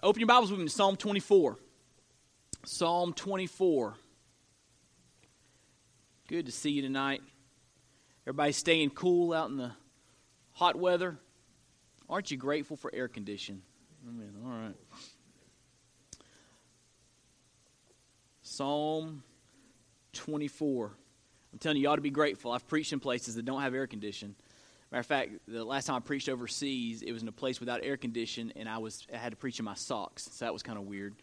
Open your Bibles with me to Psalm 24. Psalm 24. Good to see you tonight. Everybody staying cool out in the hot weather. Aren't you grateful for air conditioning? Amen. All right. Psalm 24. I'm telling you, you ought to be grateful. I've preached in places that don't have air conditioning. Matter of fact, the last time I preached overseas, it was in a place without air conditioning, and I was I had to preach in my socks, so that was kind of weird.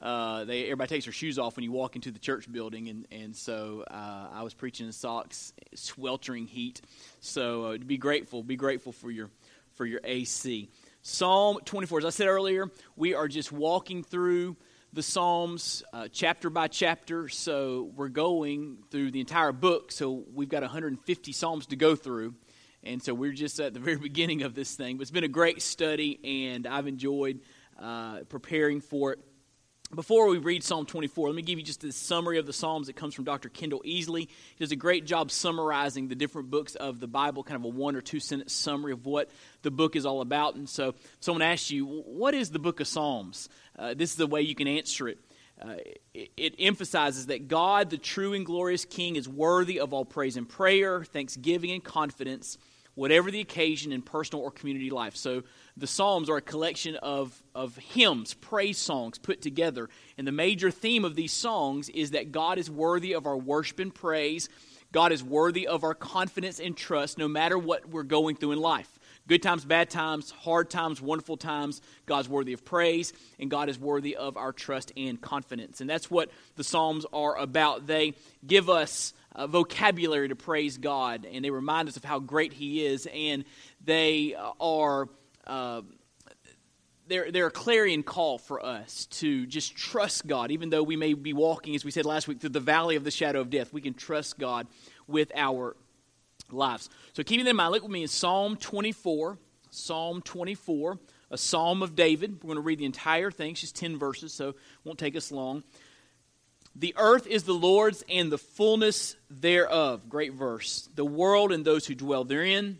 Uh, they everybody takes their shoes off when you walk into the church building, and and so uh, I was preaching in socks, sweltering heat. So uh, be grateful, be grateful for your for your AC. Psalm 24. As I said earlier, we are just walking through the Psalms uh, chapter by chapter. So we're going through the entire book. So we've got 150 Psalms to go through. And so we're just at the very beginning of this thing. But it's been a great study, and I've enjoyed uh, preparing for it. Before we read Psalm 24, let me give you just a summary of the Psalms that comes from Dr. Kendall Easley. He does a great job summarizing the different books of the Bible, kind of a one or two sentence summary of what the book is all about. And so, someone asks you, What is the book of Psalms? Uh, this is the way you can answer it. Uh, it, it, emphasizes that God, the true and glorious King, is worthy of all praise and prayer, thanksgiving, and confidence whatever the occasion in personal or community life. So the Psalms are a collection of, of hymns, praise songs put together. And the major theme of these songs is that God is worthy of our worship and praise. God is worthy of our confidence and trust no matter what we're going through in life. Good times, bad times, hard times, wonderful times, God's worthy of praise, and God is worthy of our trust and confidence. And that's what the Psalms are about. They give us uh, vocabulary to praise God, and they remind us of how great He is, and they are. Uh, they're, they're a clarion call for us to just trust God, even though we may be walking, as we said last week, through the valley of the shadow of death. We can trust God with our lives. So keeping that in mind, look with me in Psalm 24. Psalm 24, a psalm of David. We're going to read the entire thing. It's just 10 verses, so it won't take us long. The earth is the Lord's and the fullness thereof. Great verse. The world and those who dwell therein.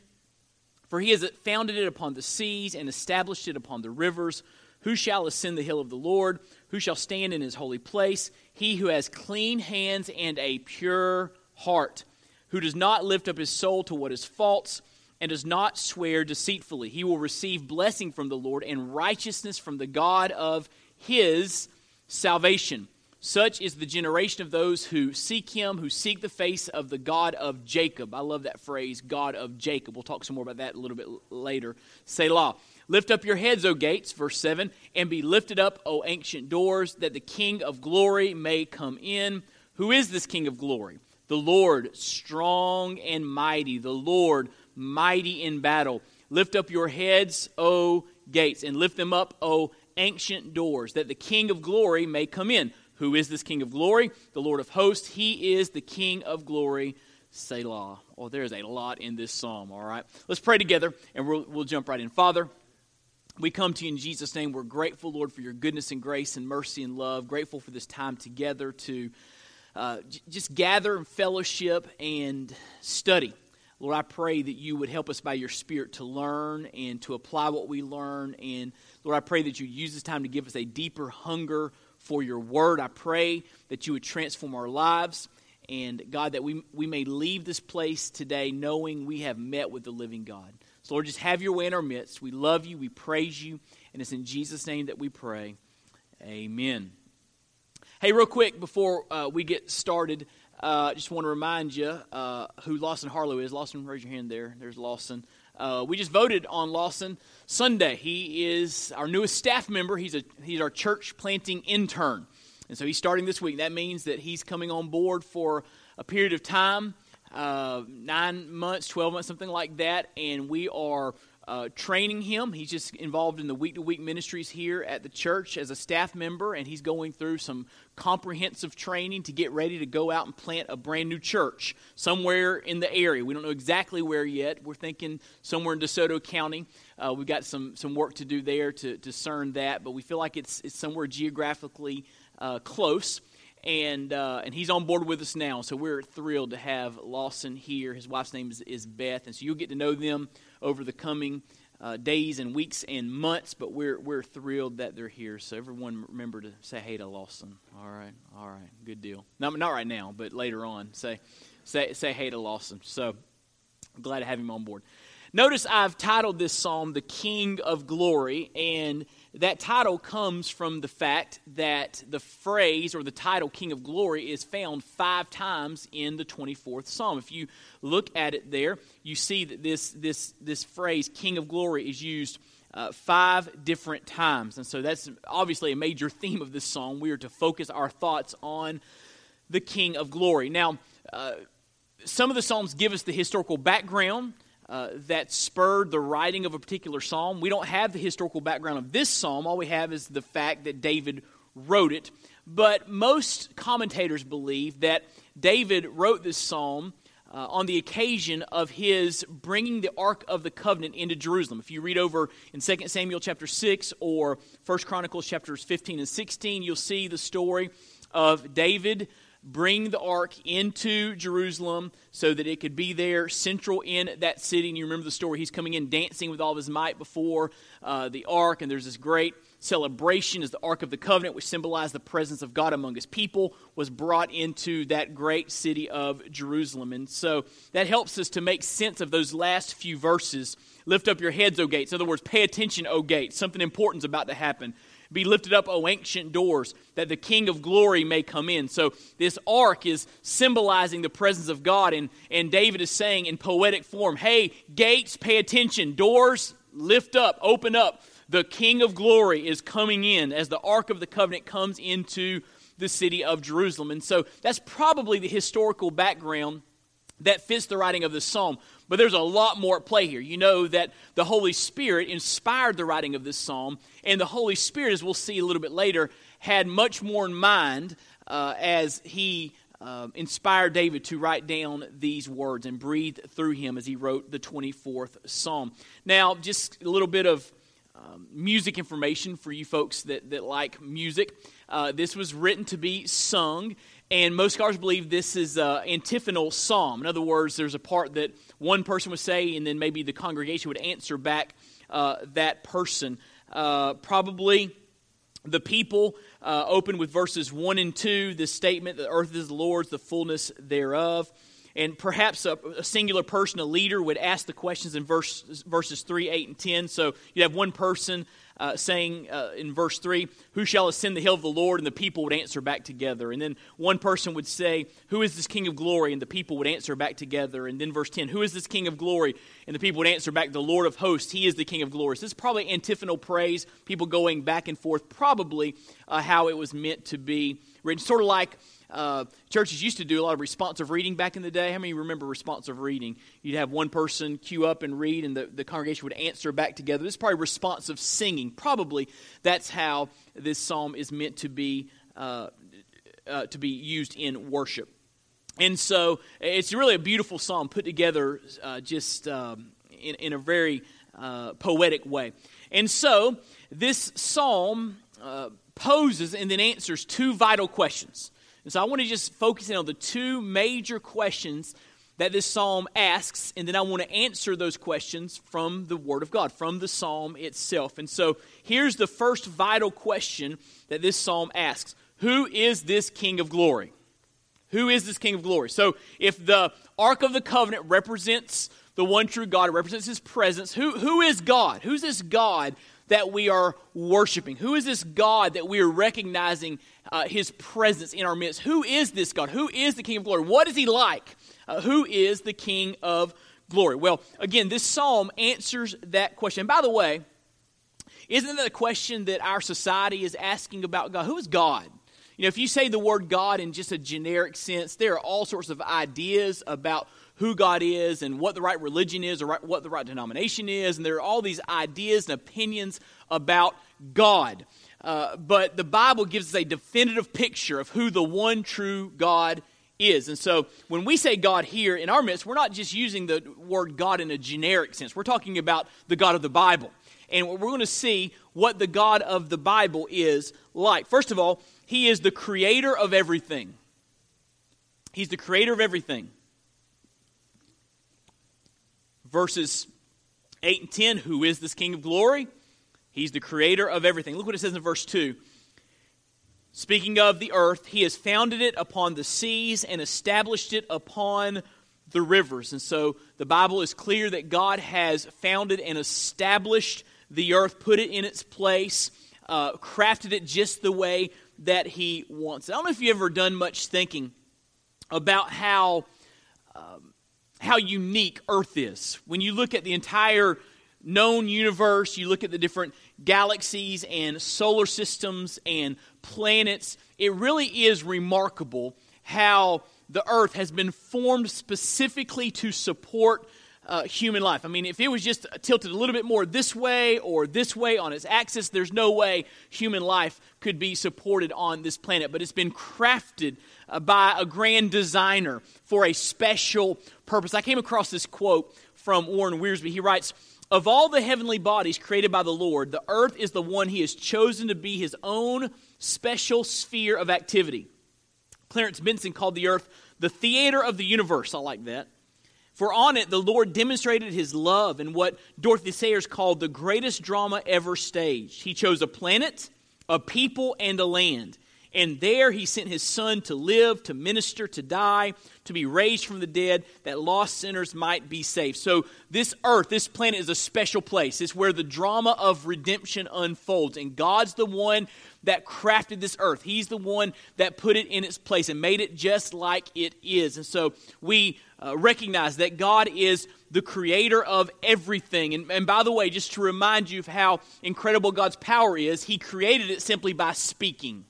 For he has founded it upon the seas and established it upon the rivers. Who shall ascend the hill of the Lord? Who shall stand in his holy place? He who has clean hands and a pure heart, who does not lift up his soul to what is false and does not swear deceitfully. He will receive blessing from the Lord and righteousness from the God of his salvation. Such is the generation of those who seek him, who seek the face of the God of Jacob. I love that phrase, God of Jacob. We'll talk some more about that a little bit later. Selah. Lift up your heads, O gates, verse 7, and be lifted up, O ancient doors, that the King of glory may come in. Who is this King of glory? The Lord, strong and mighty, the Lord, mighty in battle. Lift up your heads, O gates, and lift them up, O ancient doors, that the King of glory may come in. Who is this King of glory? The Lord of hosts. He is the King of glory. Selah. Oh, there's a lot in this psalm, all right? Let's pray together and we'll, we'll jump right in. Father, we come to you in Jesus' name. We're grateful, Lord, for your goodness and grace and mercy and love. Grateful for this time together to uh, j- just gather and fellowship and study. Lord, I pray that you would help us by your Spirit to learn and to apply what we learn. And Lord, I pray that you use this time to give us a deeper hunger for your word. I pray that you would transform our lives. And God, that we, we may leave this place today knowing we have met with the living God. So, Lord, just have your way in our midst. We love you, we praise you, and it's in Jesus' name that we pray. Amen. Hey, real quick before uh, we get started, I uh, just want to remind you uh, who Lawson Harlow is. Lawson, raise your hand there. There's Lawson. Uh, we just voted on Lawson Sunday. He is our newest staff member. He's, a, he's our church planting intern. And so he's starting this week. That means that he's coming on board for a period of time uh, nine months, 12 months, something like that. And we are uh, training him. He's just involved in the week to week ministries here at the church as a staff member, and he's going through some comprehensive training to get ready to go out and plant a brand new church somewhere in the area. We don't know exactly where yet. We're thinking somewhere in DeSoto County. Uh, we've got some, some work to do there to discern that, but we feel like it's, it's somewhere geographically uh, close and uh, and he's on board with us now. So we're thrilled to have Lawson here. His wife's name is, is Beth, and so you'll get to know them over the coming uh, days and weeks and months, but we're, we're thrilled that they're here. So everyone remember to say hey to Lawson. All right, all right, good deal. Not, not right now, but later on. Say, say, say hey to Lawson. So glad to have him on board. Notice I've titled this psalm The King of Glory, and that title comes from the fact that the phrase or the title King of Glory is found five times in the 24th psalm. If you look at it there, you see that this, this, this phrase King of Glory is used uh, five different times. And so that's obviously a major theme of this song. We are to focus our thoughts on the King of Glory. Now, uh, some of the psalms give us the historical background uh, that spurred the writing of a particular psalm. We don't have the historical background of this psalm. All we have is the fact that David wrote it. But most commentators believe that David wrote this psalm uh, on the occasion of his bringing the Ark of the Covenant into Jerusalem. If you read over in 2 Samuel chapter 6 or 1 Chronicles chapters 15 and 16, you'll see the story of David bring the ark into Jerusalem so that it could be there, central in that city. And you remember the story. He's coming in dancing with all his might before uh, the ark, and there's this great celebration as the Ark of the Covenant, which symbolized the presence of God among his people, was brought into that great city of Jerusalem. And so that helps us to make sense of those last few verses. Lift up your heads, O gates. In other words, pay attention, O gates. Something important is about to happen. Be lifted up, O ancient doors, that the King of glory may come in. So, this ark is symbolizing the presence of God, and, and David is saying in poetic form, Hey, gates, pay attention. Doors, lift up, open up. The King of glory is coming in as the ark of the covenant comes into the city of Jerusalem. And so, that's probably the historical background that fits the writing of the psalm. But there's a lot more at play here. You know that the Holy Spirit inspired the writing of this psalm, and the Holy Spirit, as we'll see a little bit later, had much more in mind uh, as he uh, inspired David to write down these words and breathed through him as he wrote the 24th psalm. Now, just a little bit of um, music information for you folks that, that like music. Uh, this was written to be sung, and most scholars believe this is an antiphonal psalm. In other words, there's a part that one person would say, and then maybe the congregation would answer back uh, that person. Uh, probably the people uh, open with verses 1 and 2, this statement, the earth is the Lord's, the fullness thereof. And perhaps a, a, singular person, a leader, would ask the questions in verse, verses 3, 8, and 10. So you have one person uh, saying uh, in verse 3, Who shall ascend the hill of the Lord? And the people would answer back together. And then one person would say, Who is this King of glory? And the people would answer back together. And then verse 10, Who is this King of glory? And the people would answer back, The Lord of hosts, He is the King of glory. So this is probably antiphonal praise, people going back and forth, probably uh, how it was meant to be written. Sort of like uh, churches used to do a lot of responsive reading back in the day. How many remember responsive reading? You'd have one person queue up and read, and the, the congregation would answer back together. This is probably responsive singing. Probably that's how this psalm is meant to be uh, uh, to be used in worship. And so it's really a beautiful psalm put together uh, just um, in, in, a very uh, poetic way. And so this psalm uh, poses and then answers two vital questions. And so I want to just focus in on the two major questions that this psalm asks, and then I want to answer those questions from the Word of God, from the psalm itself. And so here's the first vital question that this psalm asks Who is this King of glory? Who is this King of glory? So if the Ark of the Covenant represents the one true God, it represents His presence, who, who is God? Who's this God that we are worshiping? Who is this God that we are recognizing uh, his presence in our midst? Who is this God? Who is the King of glory? What is he like? Uh, who is the King of glory? Well, again, this psalm answers that question. And by the way, isn't that a question that our society is asking about God? Who is God? You know, if you say the word God in just a generic sense, there are all sorts of ideas about who God is and what the right religion is or what the right denomination is. And there are all these ideas and opinions about God. Uh, but the Bible gives us a definitive picture of who the one true God is. And so when we say God here in our midst, we're not just using the word God in a generic sense. We're talking about the God of the Bible. And we're going to see what the God of the Bible is like. First of all, He is the creator of everything. He's the creator of everything verses 8 and 10, who is this King of glory? He's the creator of everything. Look what it says in verse 2. Speaking of the earth, he has founded it upon the seas and established it upon the rivers. And so the Bible is clear that God has founded and established the earth, put it in its place, uh, crafted it just the way that he wants. I don't know if you've ever done much thinking about how, um, how unique earth is. When you look at the entire known universe, you look at the different galaxies and solar systems and planets, it really is remarkable how the earth has been formed specifically to support uh, human life. I mean, if it was just tilted a little bit more this way or this way on its axis, there's no way human life could be supported on this planet. But it's been crafted uh, by a grand designer for a special purpose. I came across this quote from Warren Wiersbe. He writes, of all the heavenly bodies created by the Lord, the earth is the one he has chosen to be his own special sphere of activity. Clarence Benson called the earth the theater of the universe. I like that. For on it, the Lord demonstrated his love in what Dorothy Sayers called the greatest drama ever staged. He chose a planet, a people, and a land. And there he sent his son to live, to minister, to die, to be raised from the dead, that lost sinners might be saved. So, this earth, this planet is a special place. It's where the drama of redemption unfolds. And God's the one that crafted this earth. He's the one that put it in its place and made it just like it is. And so, we uh, recognize that God is the creator of everything. And, and by the way, just to remind you of how incredible God's power is, He created it simply by speaking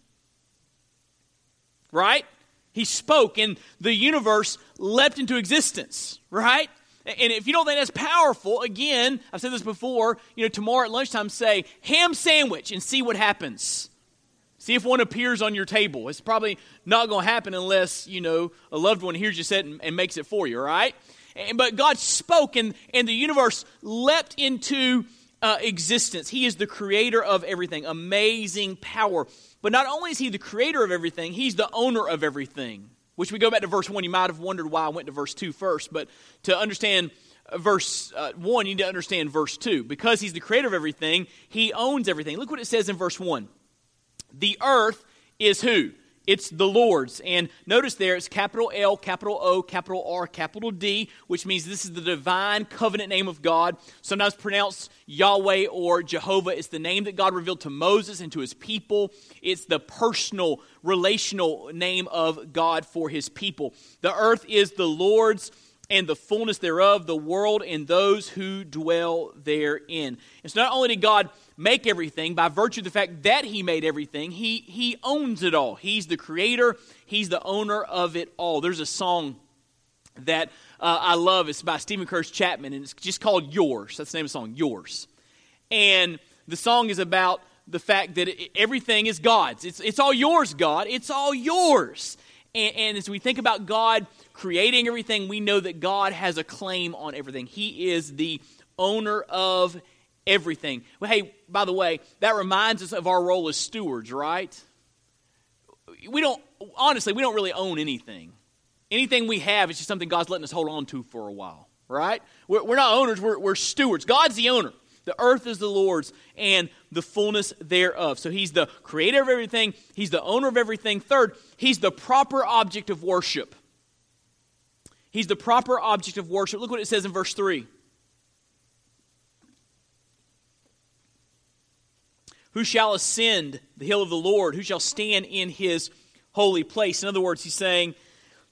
right? He spoke and the universe leapt into existence, right? And if you don't think that's powerful, again, I've said this before, you know, tomorrow at lunchtime say ham sandwich and see what happens. See if one appears on your table. It's probably not going to happen unless, you know, a loved one hears you say it and, and makes it for you, right? And, but God spoke and, and the universe leapt into uh, existence. He is the creator of everything. Amazing power. But not only is he the creator of everything, he's the owner of everything. Which we go back to verse 1. You might have wondered why I went to verse 2 first. But to understand uh, verse uh, 1, you need to understand verse 2. Because he's the creator of everything, he owns everything. Look what it says in verse 1. The earth is who? It's the Lord's. And notice there it's capital L, capital O, capital R, capital D, which means this is the divine covenant name of God. Sometimes pronounced Yahweh or Jehovah. It's the name that God revealed to Moses and to his people. It's the personal, relational name of God for his people. The earth is the Lord's and the fullness thereof, the world and those who dwell therein. And so not only did God make everything by virtue of the fact that he made everything, he, he owns it all. He's the creator, he's the owner of it all. There's a song that uh, I love. It's by Steven Curtis Chapman, and it's just called Yours. That's the name of the song, Yours. And the song is about the fact that everything is God's. It's, it's all yours, God. It's all yours. And, and, as we think about God creating everything, we know that God has a claim on everything. He is the owner of everything. Well, hey, by the way, that reminds us of our role as stewards, right? We don't, honestly, we don't really own anything. Anything we have is just something God's letting us hold on to for a while, right? We're, we're not owners, we're, we're stewards. God's the owner. The earth is the Lord's and the fullness thereof. So he's the creator of everything, he's the owner of everything. Third, he's the proper object of worship. He's the proper object of worship. Look what it says in verse 3. Who shall ascend the hill of the Lord? Who shall stand in his holy place? In other words, he's saying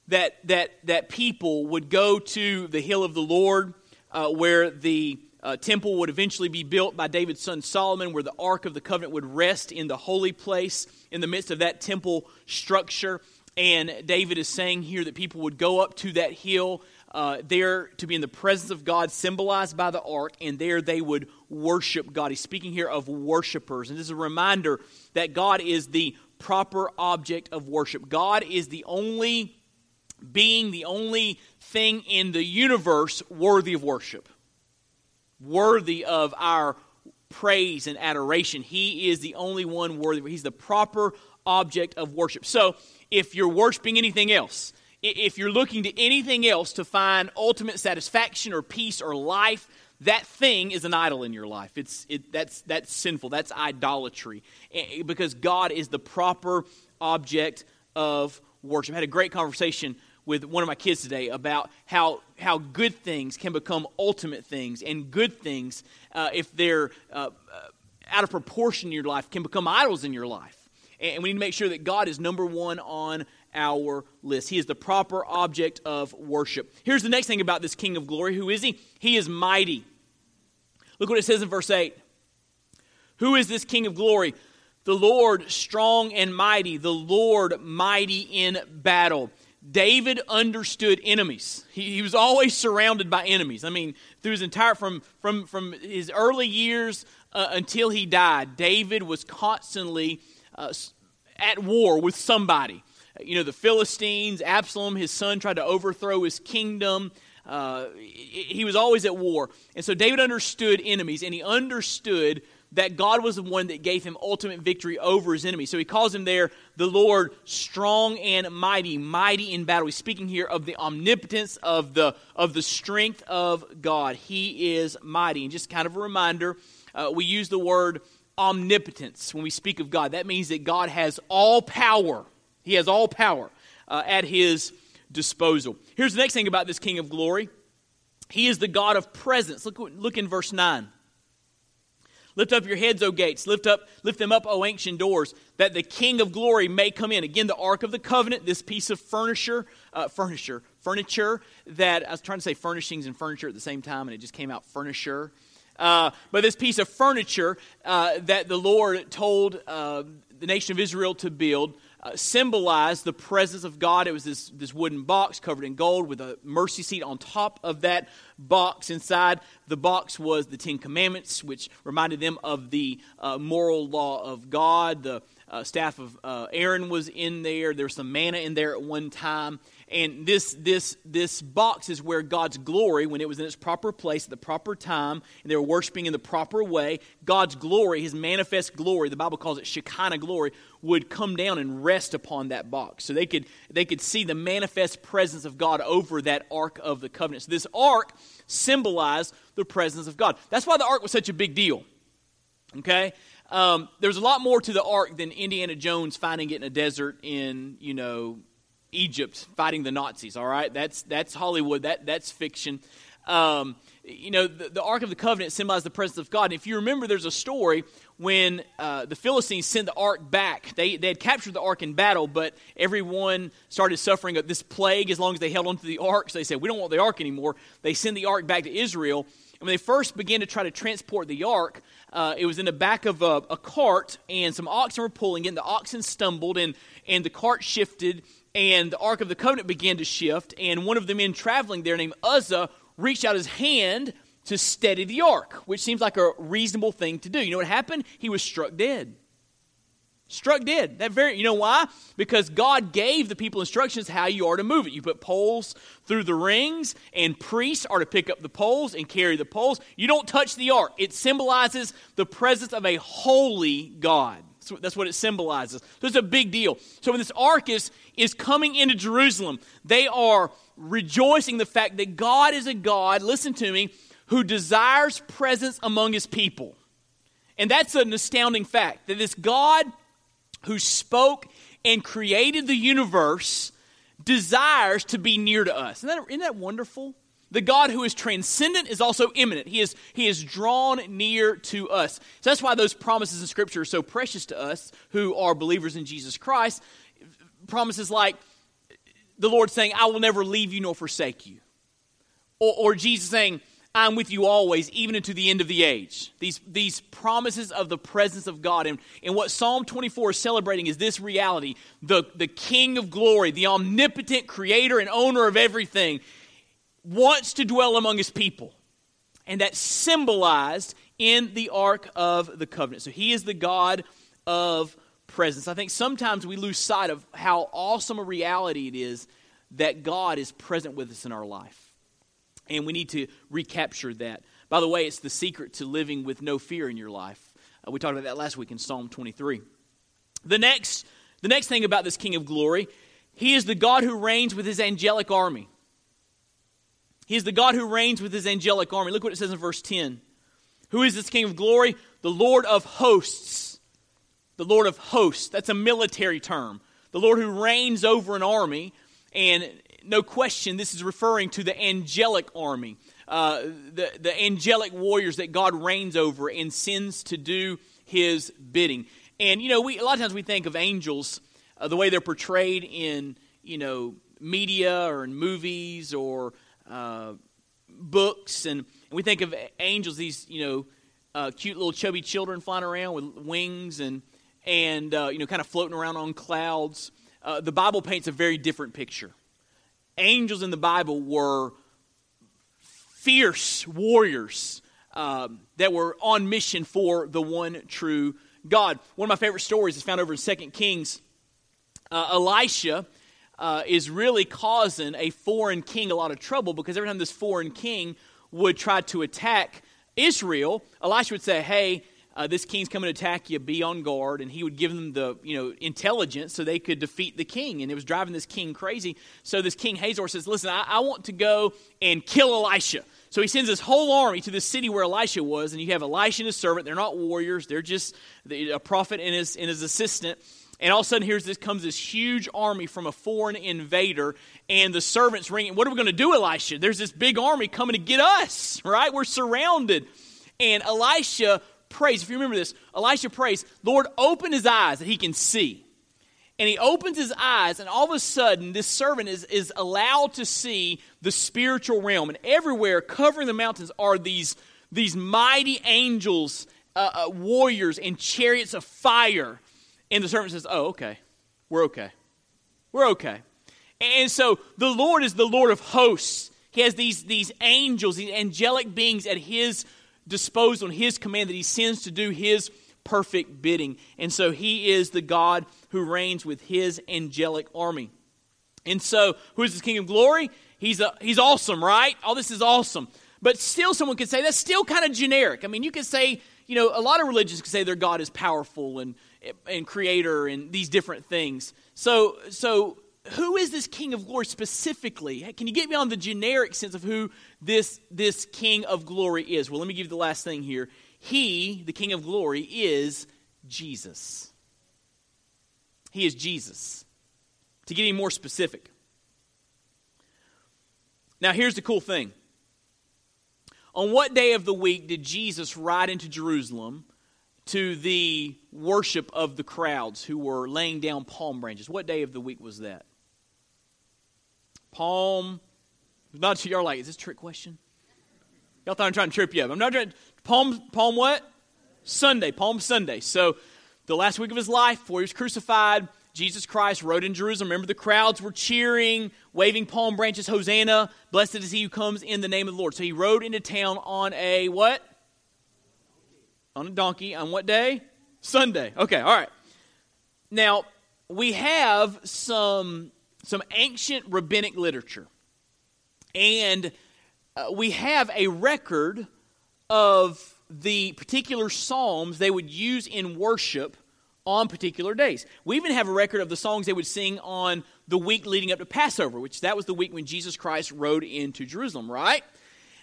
that, that, that people would go to the hill of the Lord uh, where the uh, temple would eventually be built by David's son Solomon, where the Ark of the Covenant would rest in the holy place in the midst of that temple structure. And David is saying here that people would go up to that hill uh, there to be in the presence of God, symbolized by the ark, and there they would worship God. He's speaking here of worshipers. And this is a reminder that God is the proper object of worship. God is the only being, the only thing in the universe worthy of worship, worthy of our praise and adoration. He is the only one worthy. He's the proper object of worship. So, if you're worshiping anything else, if you're looking to anything else to find ultimate satisfaction or peace or life, that thing is an idol in your life. It's, it, that's, that's sinful. That's idolatry. Because God is the proper object of worship. I had a great conversation with one of my kids today about how, how good things can become ultimate things, and good things, uh, if they're uh, uh out of proportion in your life, can become idols in your life. And we need to make sure that God is number one on our list. He is the proper object of worship. Here's the next thing about this King of glory. Who is he? He is mighty. Look what it says in verse 8. Who is this King of glory? The Lord strong and mighty, the Lord mighty in battle. David understood enemies. He, he, was always surrounded by enemies. I mean, through his entire from from from his early years uh, until he died, David was constantly uh, at war with somebody. You know, the Philistines, Absalom, his son, tried to overthrow his kingdom. Uh, he was always at war. And so David understood enemies, and he understood that God was the one that gave him ultimate victory over his enemies. So he calls him there the Lord strong and mighty, mighty in battle. He's speaking here of the omnipotence of the of the strength of God. He is mighty. And just kind of a reminder, uh, we use the word omnipotence when we speak of God. That means that God has all power. He has all power uh, at his disposal. Here's the next thing about this King of glory. He is the God of presence. Look, look in verse 9. Lift up your heads, O gates. Lift up, lift them up, O ancient doors, that the King of glory may come in. Again, the Ark of the Covenant, this piece of furniture, uh, furniture, furniture that I was trying to say furnishings and furniture at the same time, and it just came out furniture. Uh, but this piece of furniture uh, that the Lord told uh, the nation of Israel to build uh, symbolized the presence of God. It was this, this wooden box covered in gold with a mercy seat on top of that box. Inside the box was the Ten Commandments, which reminded them of the uh, moral law of God. The uh, staff of uh, Aaron was in there. There was some manna in there at one time. And this, this, this box is where God's glory, when it was in its proper place at the proper time, and they were worshiping in the proper way, God's glory, his manifest glory, the Bible calls it Shekinah glory, would come down and rest upon that box. So they could, they could see the manifest presence of God over that Ark of the Covenant. So this Ark symbolized the presence of God. That's why the Ark was such a big deal. Okay? Um, there's a lot more to the Ark than Indiana Jones finding it in a desert in, you know, Egypt fighting the Nazis. All right, that's that's Hollywood. That that's fiction. Um, you know, the, the, Ark of the Covenant symbolizes the presence of God. And if you remember, there's a story when uh, the Philistines sent the ark back. They, they had captured the ark in battle, but everyone started suffering this plague as long as they held onto the ark. So they said, We don't want the ark anymore. They send the ark back to Israel. And when they first began to try to transport the ark, uh, it was in the back of a, a, cart, and some oxen were pulling it. And the oxen stumbled, and, and the cart shifted, and the Ark of the Covenant began to shift, and one of the men traveling there named Uzzah reached out his hand to steady the ark, which seems like a reasonable thing to do. You know what happened? He was struck dead. Struck dead. That very you know why? Because God gave the people instructions how you are to move it. You put poles through the rings, and priests are to pick up the poles and carry the poles. You don't touch the ark. It symbolizes the presence of a holy God. That's what it symbolizes. So it's a big deal. So when this ark is, is coming into Jerusalem, they are rejoicing the fact that God is a God, listen to me, who desires presence among his people. And that's an astounding fact that this God who spoke and created the universe desires to be near to us. Isn't that, isn't that wonderful? The God who is transcendent is also immanent. He is, he is drawn near to us. So that's why those promises in Scripture are so precious to us who are believers in Jesus Christ. Promises like the Lord saying, I will never leave you nor forsake you. Or, or Jesus saying, I'm with you always, even into the end of the age. These, these promises of the presence of God. And, and what Psalm 24 is celebrating is this reality the, the King of glory, the omnipotent creator and owner of everything, wants to dwell among his people. And that's symbolized in the Ark of the Covenant. So he is the God of presence. I think sometimes we lose sight of how awesome a reality it is that God is present with us in our life. And we need to recapture that. By the way, it's the secret to living with no fear in your life. Uh, we talked about that last week in Psalm 23. The next, the next thing about this King of Glory, he is the God who reigns with his angelic army. He is the God who reigns with his angelic army. Look what it says in verse 10. Who is this King of glory? The Lord of hosts. The Lord of hosts. That's a military term. The Lord who reigns over an army. And no question, this is referring to the angelic army, uh, the, the angelic warriors that God reigns over and sends to do his bidding. And, you know, we, a lot of times we think of angels uh, the way they're portrayed in, you know, media or in movies or uh, books. And, and, we think of angels, these, you know, uh, cute little chubby children flying around with wings and, and uh, you know, kind of floating around on clouds. Uh, the Bible paints a very different picture. Angels in the Bible were fierce warriors um, that were on mission for the one true God. One of my favorite stories is found over in 2 Kings. Uh, Elisha uh, is really causing a foreign king a lot of trouble because every time this foreign king would try to attack Israel, Elisha would say, Hey, uh, this king's coming to attack you, be on guard. And he would give them the you know intelligence so they could defeat the king. And it was driving this king crazy. So this king Hazor says, Listen, I, I want to go and kill Elisha. So he sends his whole army to the city where Elisha was, and you have Elisha and his servant. They're not warriors; they're just a prophet and his and his assistant. And all of a sudden, here's this comes this huge army from a foreign invader, and the servants ringing. What are we going to do, Elisha? There's this big army coming to get us, right? We're surrounded. And Elisha prays. If you remember this, Elisha prays, Lord, open his eyes that he can see and he opens his eyes, and all of a sudden, this servant is, is allowed to see the spiritual realm. And everywhere, covering the mountains, are these, these mighty angels, uh, uh, warriors, and chariots of fire. And the servant says, Oh, okay. We're okay. We're okay. And so the Lord is the Lord of hosts. He has these, these angels, these angelic beings at his disposal, on his command that he sends to do his perfect bidding. And so he is the God who reigns with his angelic army. And so, who is this King of glory? He's, a, he's awesome, right? All this is awesome. But still, someone could say that's still kind of generic. I mean, you could say, you know, a lot of religions could say their God is powerful and, and creator and these different things. So, so who is this king of glory specifically can you get me on the generic sense of who this this king of glory is well let me give you the last thing here he, the King of glory, is Jesus. He is Jesus. To get even more specific. Now, here's the cool thing. On what day of the week did Jesus ride into Jerusalem to the worship of the crowds who were laying down palm branches? What day of the week was that? Palm. Not you're like, is this a trick question? Y'all thought I'm trying to trip you up. I'm not trying. Palm, Palm what? Sunday, Palm Sunday. So the last week of his life, before he was crucified, Jesus Christ rode in Jerusalem. Remember, the crowds were cheering, waving palm branches, Hosanna, blessed is he who comes in the name of the Lord. So he rode into town on a what? On a donkey. On what day? Sunday. Okay, all right. Now, we have some, some ancient rabbinic literature. And uh, we have a record of the particular psalms they would use in worship on particular days. We even have a record of the songs they would sing on the week leading up to Passover, which that was the week when Jesus Christ rode into Jerusalem, right?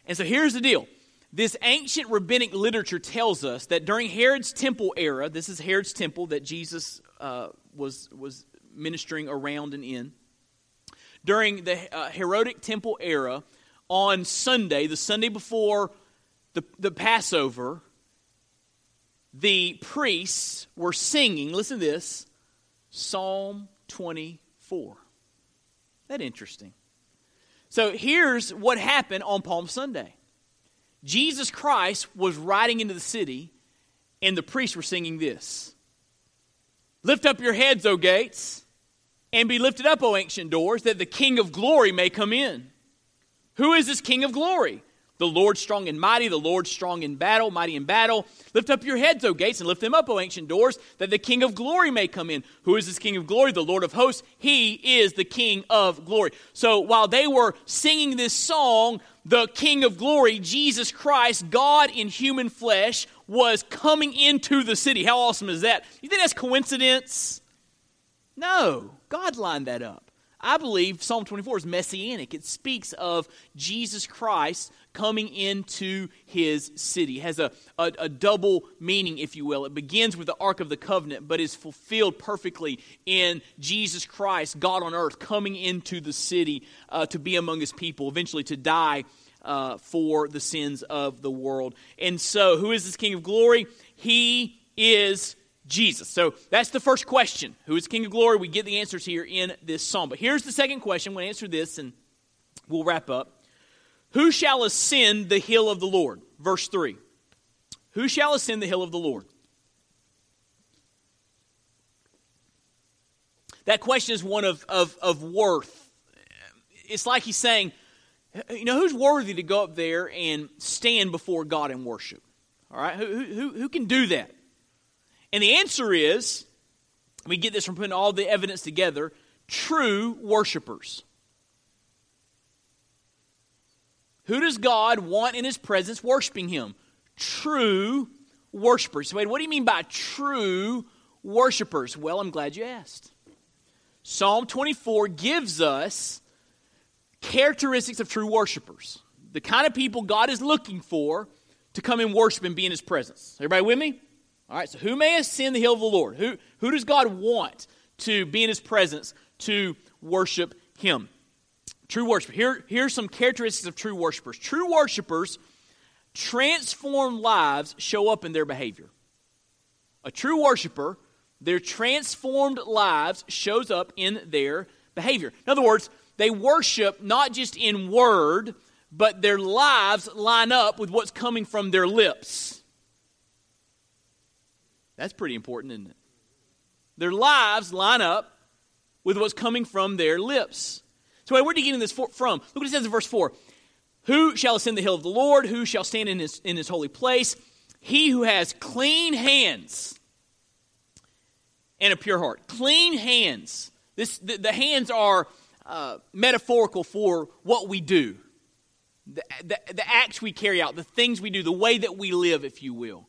And so here's the deal. This ancient rabbinic literature tells us that during Herod's temple era, this is Herod's temple that Jesus uh, was, was ministering around and in. During the uh, Herodic temple era, on Sunday, the Sunday before the, the Passover, the priests were singing, listen to this, Psalm 24. That interesting. So here's what happened on Palm Sunday. Jesus Christ was riding into the city, and the priests were singing this Lift up your heads, O gates, and be lifted up, O ancient doors, that the King of glory may come in. Who is this King of glory? The Lord strong and mighty, the Lord strong in battle, mighty in battle. Lift up your heads, O gates, and lift them up, O ancient doors, that the King of glory may come in. Who is this King of glory? The Lord of hosts. He is the King of glory. So while they were singing this song, the King of glory, Jesus Christ, God in human flesh, was coming into the city. How awesome is that? You think that's coincidence? No, God lined that up. I believe Psalm 24 is messianic. It speaks of Jesus Christ coming into his city. It has a, a, a, double meaning, if you will. It begins with the Ark of the Covenant, but is fulfilled perfectly in Jesus Christ, God on earth, coming into the city uh, to be among his people, eventually to die uh, for the sins of the world. And so, who is this King of glory? He is Jesus. So that's the first question. Who is King of Glory? We get the answers here in this psalm. But here's the second question. I'm going to answer this and we'll wrap up. Who shall ascend the hill of the Lord? Verse 3. Who shall ascend the hill of the Lord? That question is one of, of, of worth. It's like he's saying, you know, who's worthy to go up there and stand before God and worship? All right? Who, who, who can do that? And the answer is we get this from putting all the evidence together true worshipers. Who does God want in his presence worshiping him? True worshipers. wait, what do you mean by true worshipers? Well, I'm glad you asked. Psalm 24 gives us characteristics of true worshipers. The kind of people God is looking for to come and worship and be in his presence. Everybody with me? All right, so who may ascend the hill of the Lord? Who, who does God want to be in his presence to worship him? True worship. Here, here's some characteristics of true worshipers. True worshipers, transformed lives show up in their behavior. A true worshiper, their transformed lives shows up in their behavior. In other words, they worship not just in word, but their lives line up with what's coming from their lips. That's pretty important, isn't it? Their lives line up with what's coming from their lips. So, where are you getting this from? Look what it says in verse 4 Who shall ascend the hill of the Lord? Who shall stand in his, in his holy place? He who has clean hands and a pure heart. Clean hands. This, the, the hands are uh, metaphorical for what we do, the, the, the acts we carry out, the things we do, the way that we live, if you will.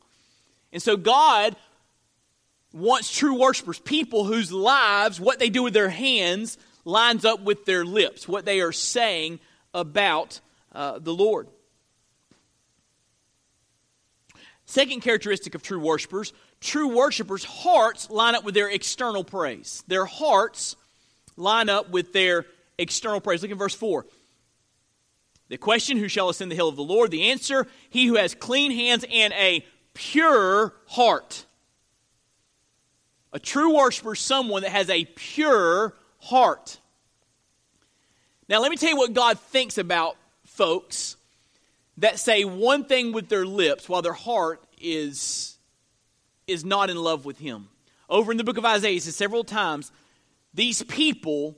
And so, God wants true worshipers, people whose lives, what they do with their hands, lines up with their lips, what they are saying about uh, the Lord. Second characteristic of true worshipers true worshipers' hearts line up with their external praise. Their hearts line up with their external praise. Look at verse 4. The question, Who shall ascend the hill of the Lord? The answer, He who has clean hands and a pure heart. A true worshiper is someone that has a pure heart. Now, let me tell you what God thinks about folks that say one thing with their lips while their heart is, is not in love with Him. Over in the book of Isaiah, it says several times, these people,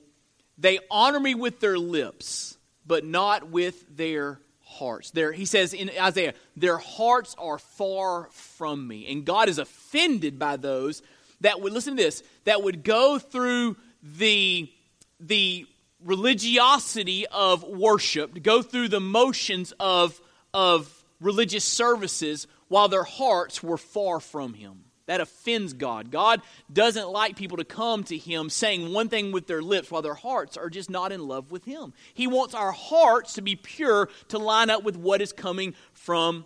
they honor me with their lips, but not with their hearts. Their, he says in Isaiah, their hearts are far from me. And God is offended by those that would, listen to this, that would go through the, the religiosity of worship, go through the motions of, of religious services while their hearts were far from Him. That offends God. God doesn't like people to come to Him saying one thing with their lips while their hearts are just not in love with Him. He wants our hearts to be pure to line up with what is coming from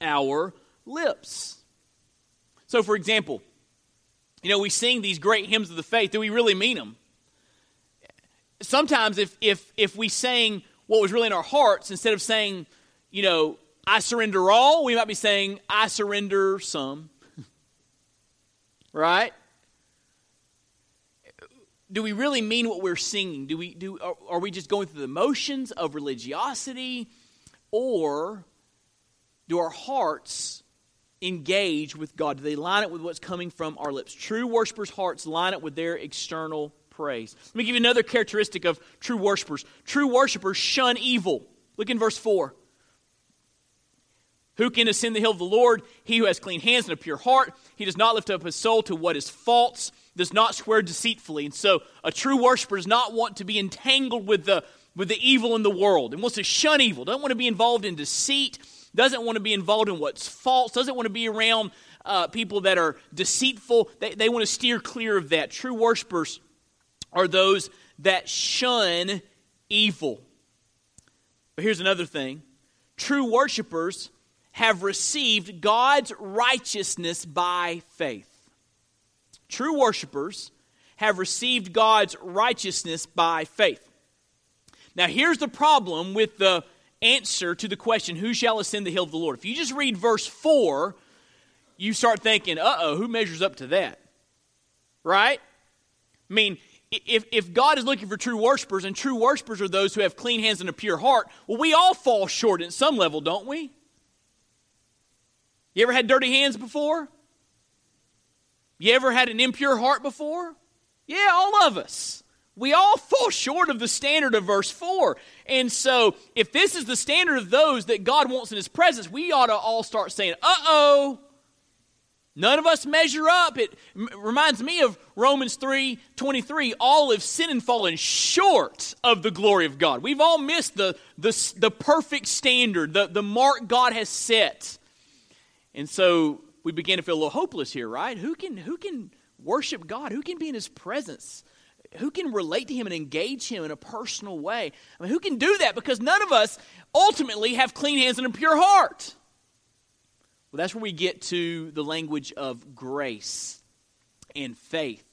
our lips. So, for example, you know, we sing these great hymns of the faith. Do we really mean them? Sometimes, if, if, if we sang what was really in our hearts, instead of saying, you know, I surrender all, we might be saying, I surrender some. right? Do we really mean what we're singing? Do we, do, are, are we just going through the motions of religiosity? Or do our hearts engage with God? Do they line it with what's coming from our lips? True worshipers' hearts line it with their external praise. Let me give you another characteristic of true worshipers. True worshipers shun evil. Look in verse 4. Who can ascend the hill of the Lord? He who has clean hands and a pure heart. He does not lift up his soul to what is false, does not swear deceitfully. And so a true worshiper does not want to be entangled with the, with the evil in the world and wants to shun evil, doesn't want to be involved in deceit, doesn't want to be involved in what's false, doesn't want to be around uh, people that are deceitful. They, they want to steer clear of that. True worshipers are those that shun evil. But here's another thing true worshipers have received God's righteousness by faith. True worshipers have received God's righteousness by faith. Now, here's the problem with the answer to the question, Who shall ascend the hill of the Lord? If you just read verse 4, you start thinking, Uh oh, who measures up to that? Right? I mean, if, if God is looking for true worshipers, and true worshipers are those who have clean hands and a pure heart, well, we all fall short at some level, don't we? You ever had dirty hands before? You ever had an impure heart before? Yeah, all of us. We all fall short of the standard of verse 4. And so, if this is the standard of those that God wants in His presence, we ought to all start saying, uh oh, None of us measure up. It reminds me of Romans 3 23. All have sinned and fallen short of the glory of God. We've all missed the, the, the perfect standard, the, the mark God has set. And so we begin to feel a little hopeless here, right? Who can, who can worship God? Who can be in His presence? Who can relate to Him and engage Him in a personal way? I mean, who can do that? Because none of us ultimately have clean hands and a pure heart. Well, that's where we get to the language of grace and faith.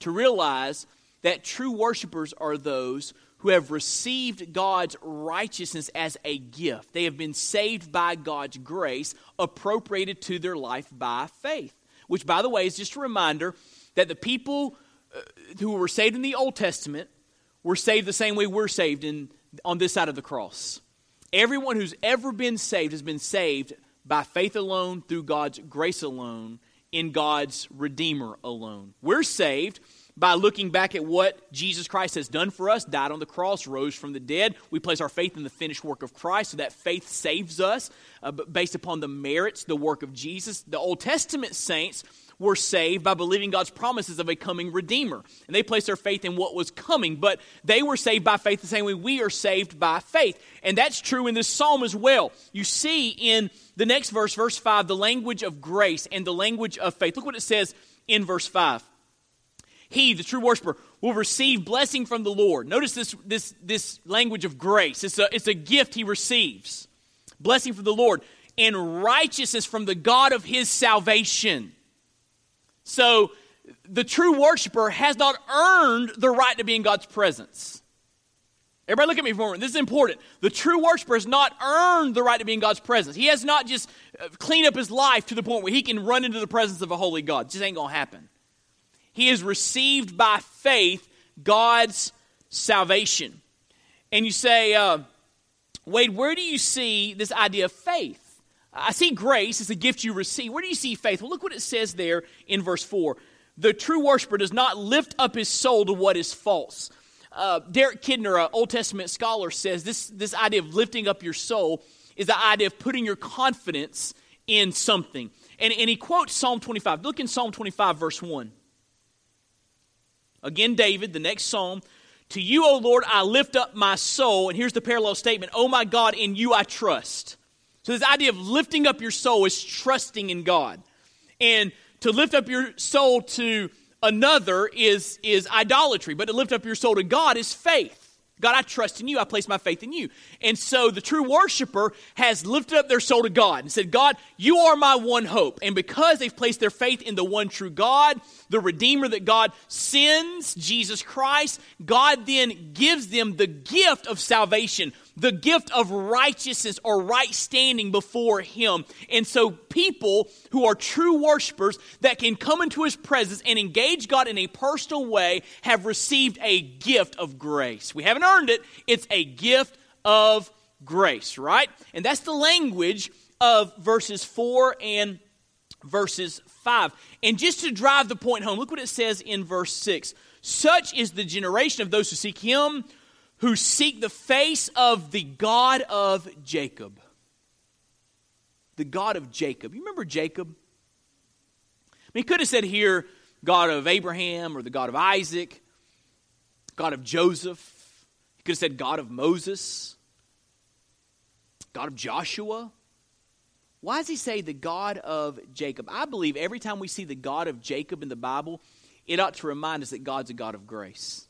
To realize that true worshipers are those who have received God's righteousness as a gift. They have been saved by God's grace, appropriated to their life by faith. Which, by the way, is just a reminder that the people who were saved in the Old Testament were saved the same way we're saved in, on this side of the cross. Everyone who's ever been saved has been saved by faith alone, through God's grace alone, in God's Redeemer alone. We're saved by looking back at what Jesus Christ has done for us, died on the cross, rose from the dead. We place our faith in the finished work of Christ, so that faith saves us uh, based upon the merits, the work of Jesus. The Old Testament saints were saved by believing God's promises of a coming Redeemer. And they placed their faith in what was coming, but they were saved by faith the same way we are saved by faith. And that's true in this psalm as well. You see in the next verse, verse 5, the language of grace and the language of faith. Look what it says in verse 5. He, the true worshiper, will receive blessing from the Lord. Notice this, this, this language of grace. It's a, it's a gift he receives. Blessing from the Lord and righteousness from the God of his salvation. So the true worshiper has not earned the right to be in God's presence. Everybody look at me for a moment. This is important. The true worshiper has not earned the right to be in God's presence. He has not just uh, cleaned up his life to the point where he can run into the presence of a holy God. It just ain't going to happen. He has received by faith God's salvation. And you say, uh, Wade, where do you see this idea of faith? I see grace as a gift you receive. Where do you see faith? Well, look what it says there in verse 4. The true worshiper does not lift up his soul to what is false. Uh, Derek Kidner, an Old Testament scholar, says this, this idea of lifting up your soul is the idea of putting your confidence in something. And, and he quotes Psalm 25. Look in Psalm 25, verse 1. Again, David, the next psalm. To you, O Lord, I lift up my soul. And here's the parallel statement Oh my God, in you I trust. So, this idea of lifting up your soul is trusting in God. And to lift up your soul to another is, is idolatry, but to lift up your soul to God is faith. God, I trust in you. I place my faith in you. And so the true worshiper has lifted up their soul to God and said, God, you are my one hope. And because they've placed their faith in the one true God, the Redeemer that God sends, Jesus Christ, God then gives them the gift of salvation the gift of righteousness or right standing before Him. And so, people who are true worshipers that can come into His presence and engage God in a personal way have received a gift of grace. We haven't earned it, it's a gift of grace, right? And that's the language of verses 4 and verses 5. And just to drive the point home, look what it says in verse 6. Such is the generation of those who seek Him who seek the face of the God of Jacob. The God of Jacob. You remember Jacob? I mean, he could have said here, God of Abraham or the God of Isaac, God of Joseph. He could have said God of Moses, God of Joshua. Why does he say the God of Jacob? I believe every time we see the God of Jacob in the Bible, it ought to remind us that God's a God of grace.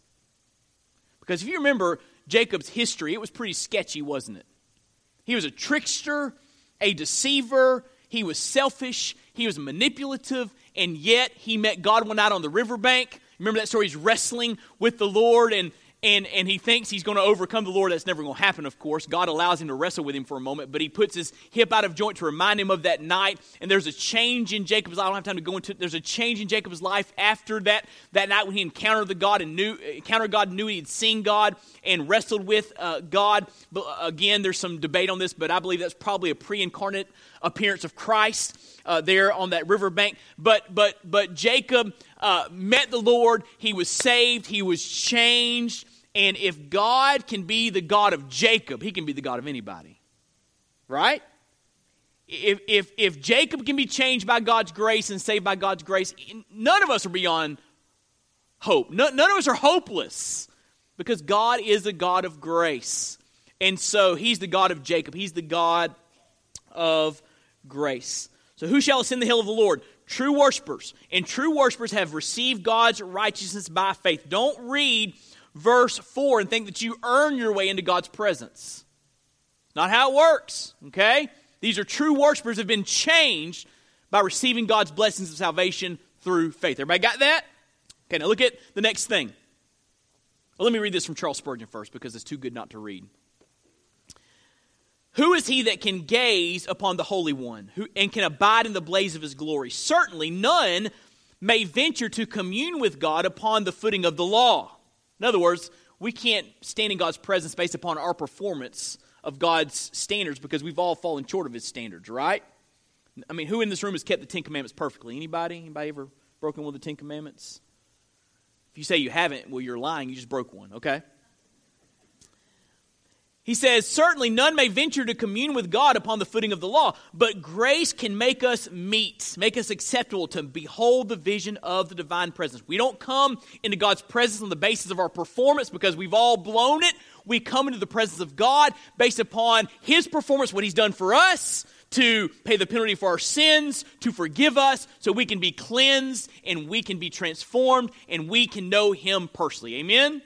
Because if you remember Jacob's history, it was pretty sketchy, wasn't it? He was a trickster, a deceiver, he was selfish, he was manipulative, and yet he met God one night on the riverbank. Remember that story? He's wrestling with the Lord, and and, and he thinks he's going to overcome the Lord. That's never going to happen, of course. God allows him to wrestle with him for a moment, but he puts his hip out of joint to remind him of that night. And there's a change in Jacob's life. I don't have time to go into it. There's a change in Jacob's life after that, that night when he encountered the God and knew, encountered God, knew he had seen God and wrestled with uh, God. But uh, again, there's some debate on this, but I believe that's probably a pre incarnate appearance of Christ uh, there on that riverbank. But, but, but Jacob uh, met the Lord. He was saved. He was changed. And if God can be the God of Jacob, he can be the God of anybody. Right? If, if, if Jacob can be changed by God's grace and saved by God's grace, none of us are beyond hope. none of us are hopeless because God is a God of grace. And so he's the God of Jacob. He's the God of grace. So who shall ascend the hill of the Lord? True worshipers. And true worshipers have received God's righteousness by faith. Don't read verse 4 and think that you earn your way into God's presence. Not how it works, okay? These are true worshipers have been changed by receiving God's blessings of salvation through faith. Everybody got that? Okay, now look at the next thing. Well, let me read this from Charles Spurgeon first because it's too good not to read. Who is he that can gaze upon the Holy One who, and can abide in the blaze of his glory? Certainly none may venture to commune with God upon the footing of the law. In other words, we can't stand in God's presence based upon our performance of God's standards because we've all fallen short of his standards, right? I mean, who in this room has kept the Ten Commandments perfectly? Anybody? Anybody ever broken one of the Ten Commandments? If you say you haven't, well, you're lying. You just broke one, okay? He says, Certainly none may venture to commune with God upon the footing of the law, but grace can make us meet, make us acceptable to behold the vision of the divine presence. We don't come into God's presence on the basis of our performance because we've all blown it. We come into the presence of God based upon His performance, what He's done for us, to pay the penalty for our sins, to forgive us, so we can be cleansed and we can be transformed and we can know Him personally. Amen?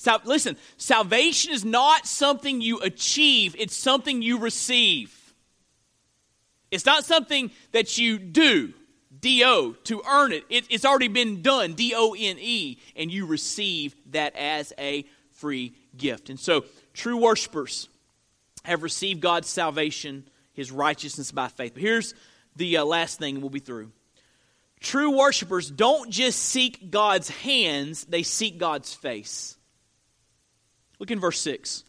Sal- listen, salvation is not something you achieve, it's something you receive. It's not something that you do, D O, to earn it. it. It's already been done, D O N E, and you receive that as a free gift. And so, true worshipers have received God's salvation, his righteousness by faith. But here's the uh, last thing, and we'll be through. True worshipers don't just seek God's hands, they seek God's face. Look in verse 6.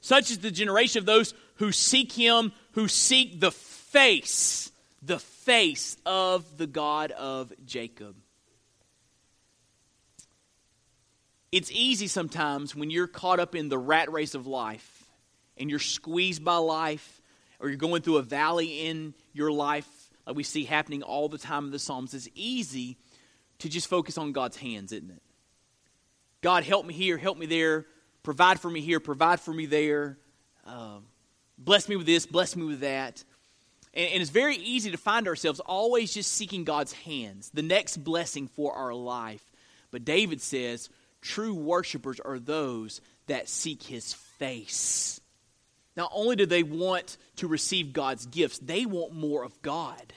Such is the generation of those who seek him, who seek the face, the face of the God of Jacob. It's easy sometimes when you're caught up in the rat race of life and you're squeezed by life or you're going through a valley in your life, like we see happening all the time in the Psalms. It's easy to just focus on God's hands, isn't it? God, help me here, help me there, provide for me here, provide for me there, um, bless me with this, bless me with that. And, and it's very easy to find ourselves always just seeking God's hands, the next blessing for our life. But David says, true worshipers are those that seek his face. Not only do they want to receive God's gifts, they want more of God.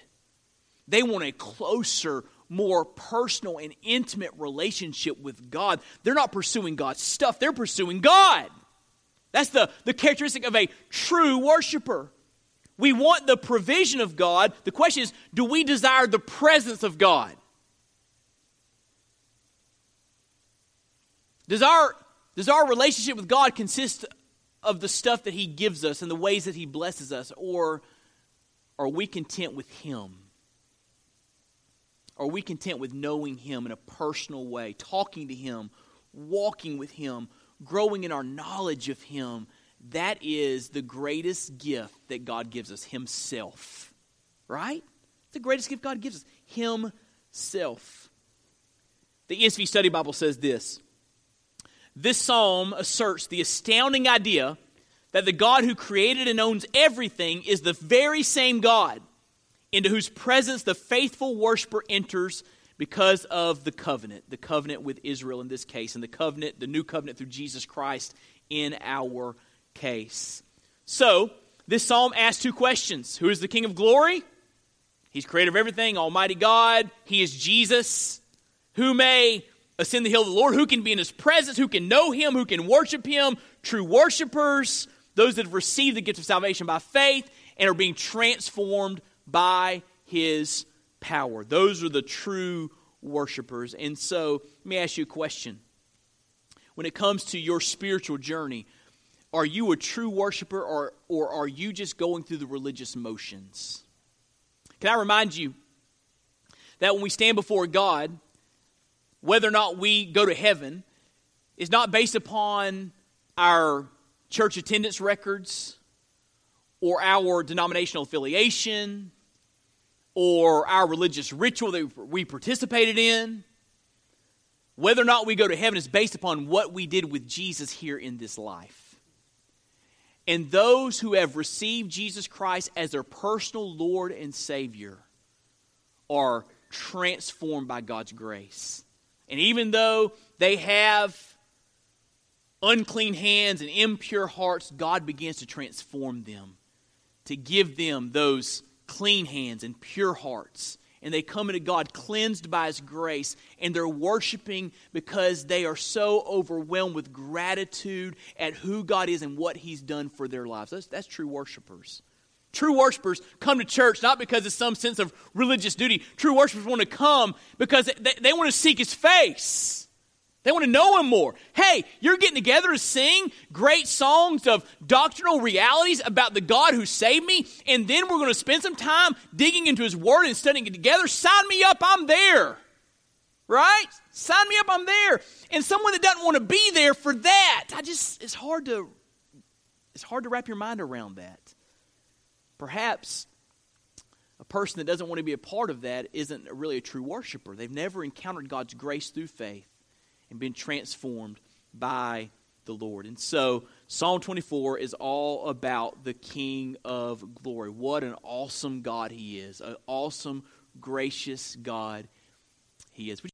They want a closer more personal and intimate relationship with God. They're not pursuing God's stuff, they're pursuing God. That's the, the characteristic of a true worshiper. We want the provision of God. The question is do we desire the presence of God? Does our, does our relationship with God consist of the stuff that He gives us and the ways that He blesses us, or are we content with Him? Are we content with knowing Him in a personal way, talking to Him, walking with Him, growing in our knowledge of Him? That is the greatest gift that God gives us Himself. Right? It's the greatest gift God gives us Himself. The ESV Study Bible says this This psalm asserts the astounding idea that the God who created and owns everything is the very same God into whose presence the faithful worshiper enters because of the covenant, the covenant with Israel in this case, and the covenant, the new covenant through Jesus Christ in our case. So, this psalm asks two questions Who is the King of glory? He's creator of everything, Almighty God. He is Jesus. Who may ascend the hill of the Lord? Who can be in his presence? Who can know him? Who can worship him? True worshipers, those that have received the gift of salvation by faith and are being transformed by his power. Those are the true worshipers. And so, let me ask you a question. When it comes to your spiritual journey, are you a true worshiper or, or are you just going through the religious motions? Can I remind you that when we stand before God, whether or not we go to heaven is not based upon our church attendance records or our denominational affiliation or our religious ritual that we participated in. Whether or not we go to heaven is based upon what we did with Jesus here in this life. And those who have received Jesus Christ as their personal Lord and Savior are transformed by God's grace. And even though they have unclean hands and impure hearts, God begins to transform them, to give them those clean hands and pure hearts. And they come into God cleansed by His grace, and they're worshiping because they are so overwhelmed with gratitude at who God is and what He's done for their lives. That's, that's true worshipers. True worshipers come to church not because of some sense of religious duty. True worshipers want to come because they, they want to seek His face. They want to know him more. Hey, you're getting together to sing great songs of doctrinal realities about the God who saved me, and then we're going to spend some time digging into his word and studying it together. Sign me up, I'm there. Right? Sign me up, I'm there. And someone that doesn't want to be there for that, I just it's hard to it's hard to wrap your mind around that. Perhaps a person that doesn't want to be a part of that isn't really a true worshiper. They've never encountered God's grace through faith and been transformed by the Lord. And so Psalm 24 is all about the King of glory. What an awesome God he is, an awesome, gracious God he is.